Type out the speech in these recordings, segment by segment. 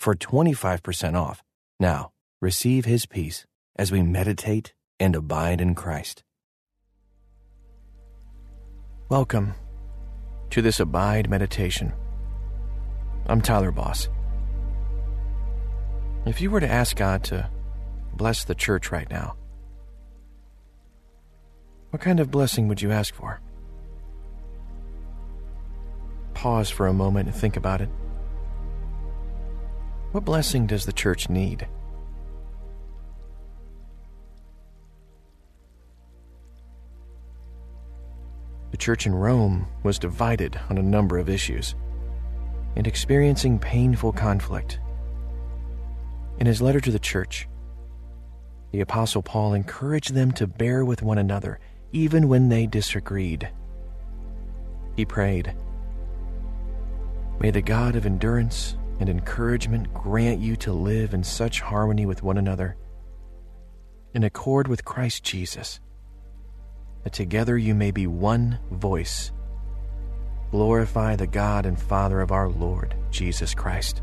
for 25% off. Now, receive his peace as we meditate and abide in Christ. Welcome to this Abide meditation. I'm Tyler Boss. If you were to ask God to bless the church right now, what kind of blessing would you ask for? Pause for a moment and think about it. What blessing does the church need? The church in Rome was divided on a number of issues and experiencing painful conflict. In his letter to the church, the Apostle Paul encouraged them to bear with one another even when they disagreed. He prayed, May the God of endurance and encouragement grant you to live in such harmony with one another, in accord with Christ Jesus, that together you may be one voice. Glorify the God and Father of our Lord Jesus Christ.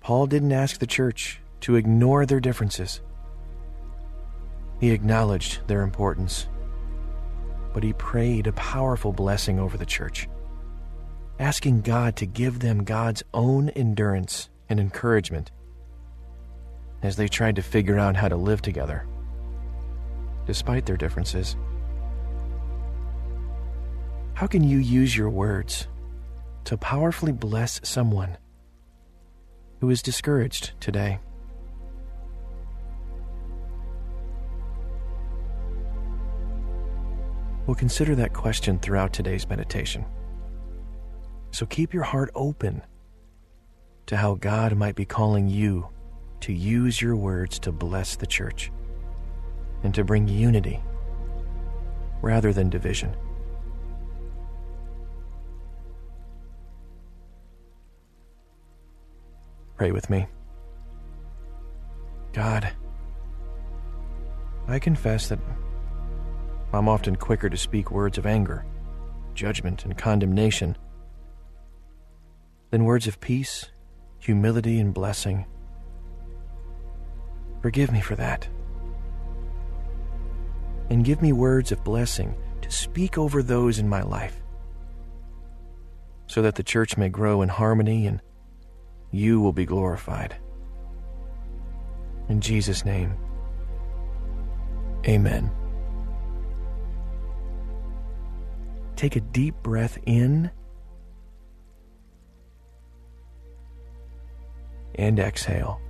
Paul didn't ask the church to ignore their differences. He acknowledged their importance but he prayed a powerful blessing over the church, asking God to give them God's own endurance and encouragement as they tried to figure out how to live together, despite their differences. How can you use your words to powerfully bless someone who is discouraged today? We'll consider that question throughout today's meditation. So keep your heart open to how God might be calling you to use your words to bless the church and to bring unity rather than division. Pray with me. God, I confess that I'm often quicker to speak words of anger, judgment, and condemnation than words of peace, humility, and blessing. Forgive me for that. And give me words of blessing to speak over those in my life so that the church may grow in harmony and you will be glorified. In Jesus' name, amen. Take a deep breath in and exhale.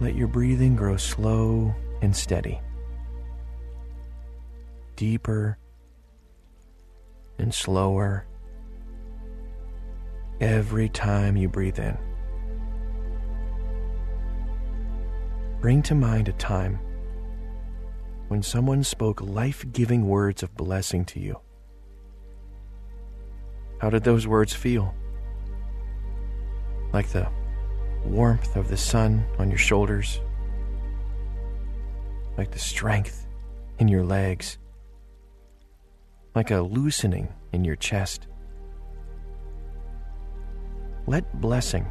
Let your breathing grow slow and steady, deeper and slower every time you breathe in. Bring to mind a time when someone spoke life giving words of blessing to you? How did those words feel? Like the warmth of the sun on your shoulders? Like the strength in your legs? Like a loosening in your chest? Let blessing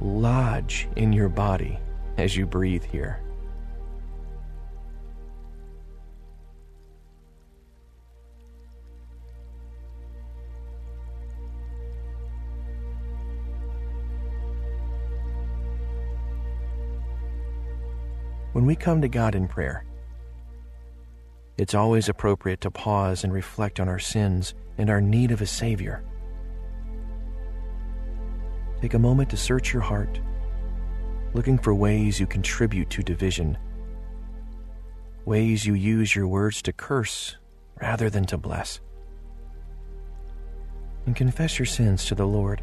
lodge in your body as you breathe here. When we come to God in prayer, it's always appropriate to pause and reflect on our sins and our need of a Savior. Take a moment to search your heart, looking for ways you contribute to division, ways you use your words to curse rather than to bless. And confess your sins to the Lord.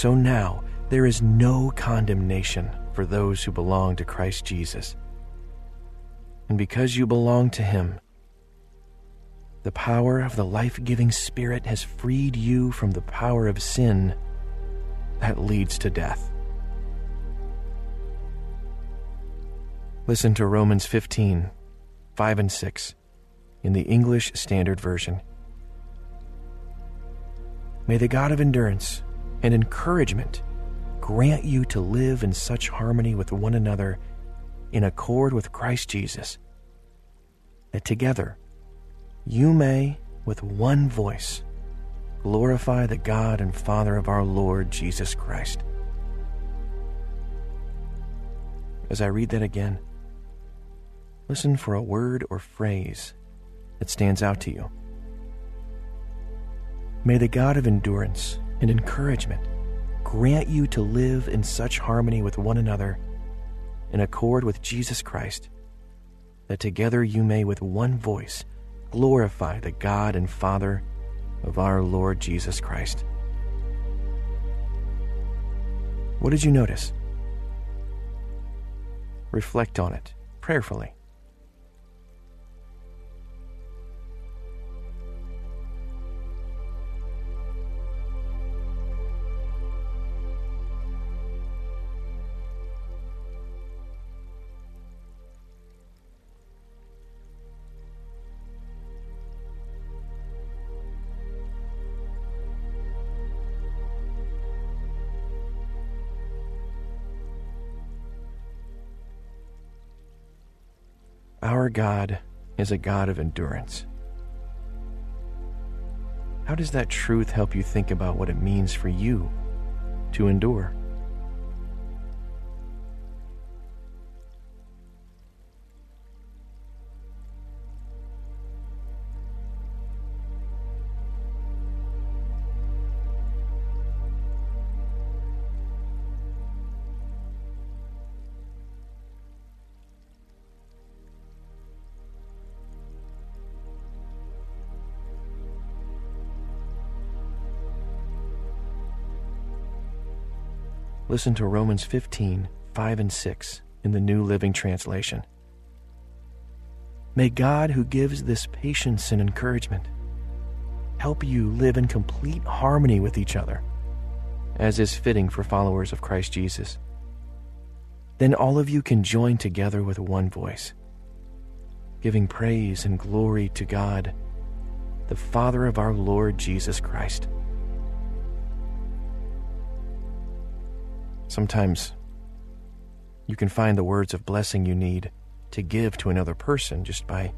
So now there is no condemnation for those who belong to Christ Jesus. And because you belong to Him, the power of the life giving Spirit has freed you from the power of sin that leads to death. Listen to Romans 15, 5 and 6 in the English Standard Version. May the God of endurance and encouragement grant you to live in such harmony with one another in accord with Christ Jesus, that together you may, with one voice, glorify the God and Father of our Lord Jesus Christ. As I read that again, listen for a word or phrase that stands out to you. May the God of endurance and encouragement grant you to live in such harmony with one another in accord with Jesus Christ, that together you may with one voice glorify the God and Father of our Lord Jesus Christ. What did you notice? Reflect on it prayerfully. Our God is a God of endurance. How does that truth help you think about what it means for you to endure? Listen to Romans 15, 5 and 6 in the New Living Translation. May God, who gives this patience and encouragement, help you live in complete harmony with each other, as is fitting for followers of Christ Jesus. Then all of you can join together with one voice, giving praise and glory to God, the Father of our Lord Jesus Christ. Sometimes you can find the words of blessing you need to give to another person just by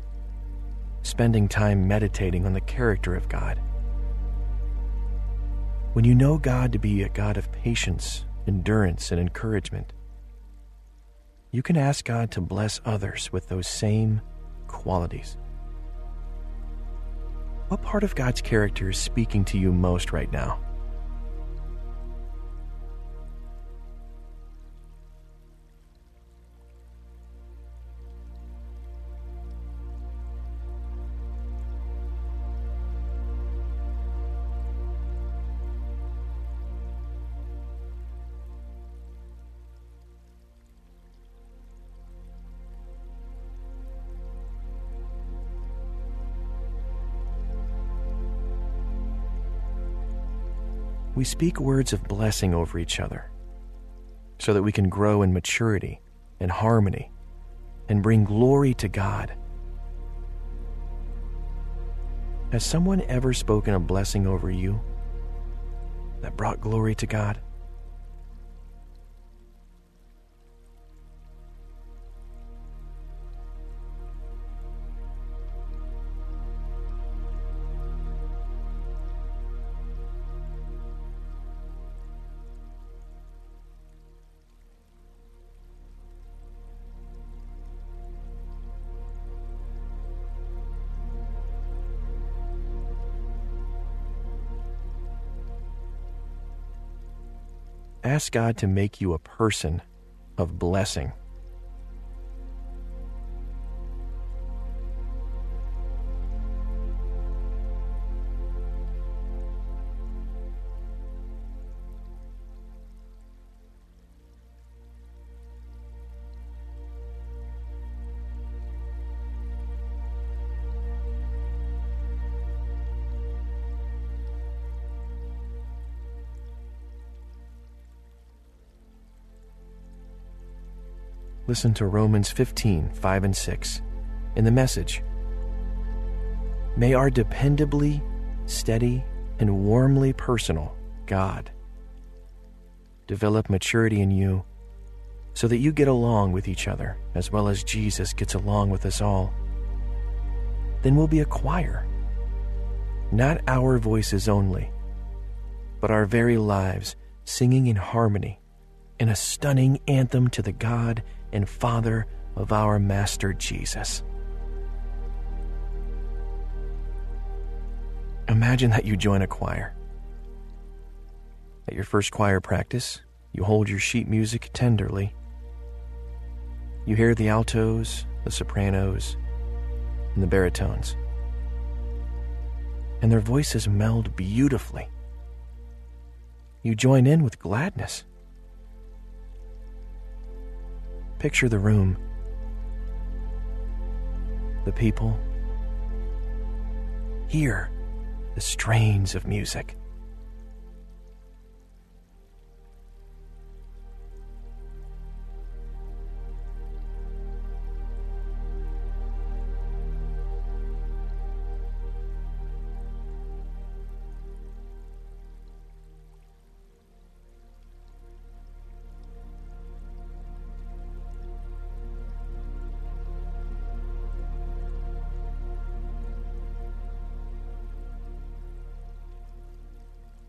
spending time meditating on the character of God. When you know God to be a God of patience, endurance, and encouragement, you can ask God to bless others with those same qualities. What part of God's character is speaking to you most right now? We speak words of blessing over each other so that we can grow in maturity and harmony and bring glory to God. Has someone ever spoken a blessing over you that brought glory to God? Ask God to make you a person of blessing. Listen to Romans 15 5 and 6 in the message. May our dependably, steady, and warmly personal God develop maturity in you so that you get along with each other as well as Jesus gets along with us all. Then we'll be a choir, not our voices only, but our very lives singing in harmony in a stunning anthem to the God and Father of our Master Jesus. Imagine that you join a choir. At your first choir practice, you hold your sheet music tenderly. You hear the altos, the sopranos, and the baritones. And their voices meld beautifully. You join in with gladness. Picture the room, the people. Hear the strains of music.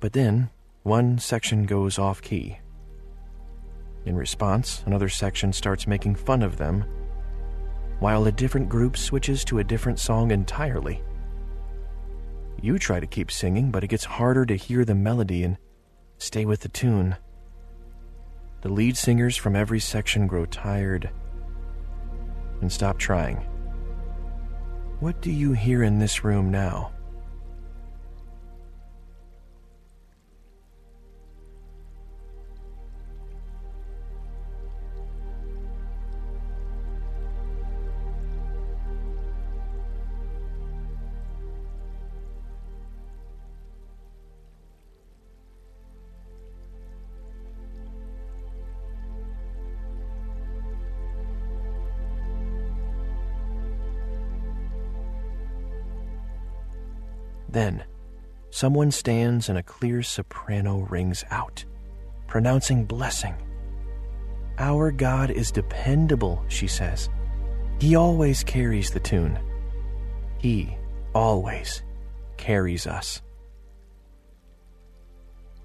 But then, one section goes off key. In response, another section starts making fun of them, while a different group switches to a different song entirely. You try to keep singing, but it gets harder to hear the melody and stay with the tune. The lead singers from every section grow tired and stop trying. What do you hear in this room now? Then, someone stands and a clear soprano rings out, pronouncing blessing. Our God is dependable, she says. He always carries the tune. He always carries us.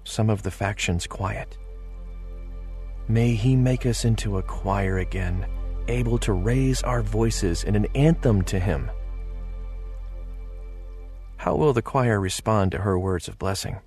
Some of the factions quiet. May He make us into a choir again, able to raise our voices in an anthem to Him. How will the choir respond to her words of blessing?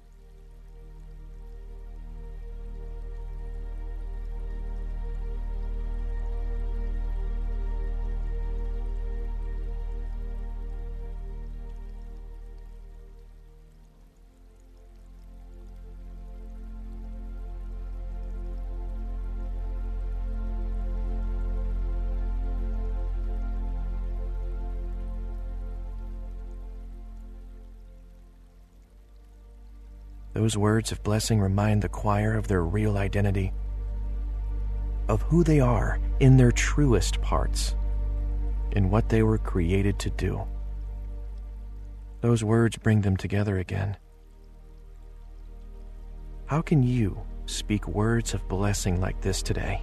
Those words of blessing remind the choir of their real identity, of who they are in their truest parts, in what they were created to do. Those words bring them together again. How can you speak words of blessing like this today?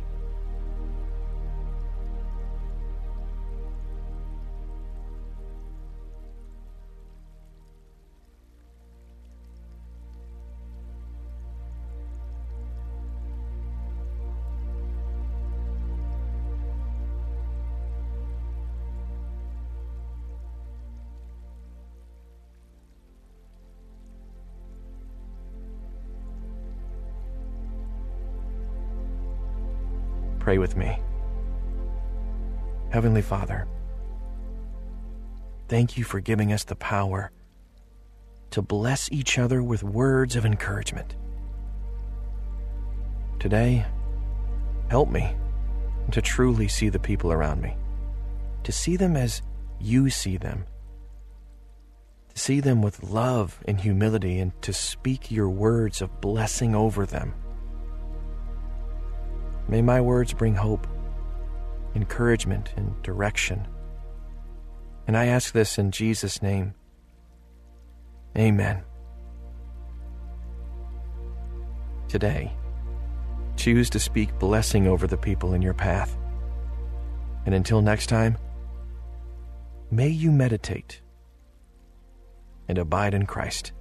Pray with me. Heavenly Father, thank you for giving us the power to bless each other with words of encouragement. Today, help me to truly see the people around me, to see them as you see them, to see them with love and humility, and to speak your words of blessing over them. May my words bring hope, encouragement, and direction. And I ask this in Jesus' name. Amen. Today, choose to speak blessing over the people in your path. And until next time, may you meditate and abide in Christ.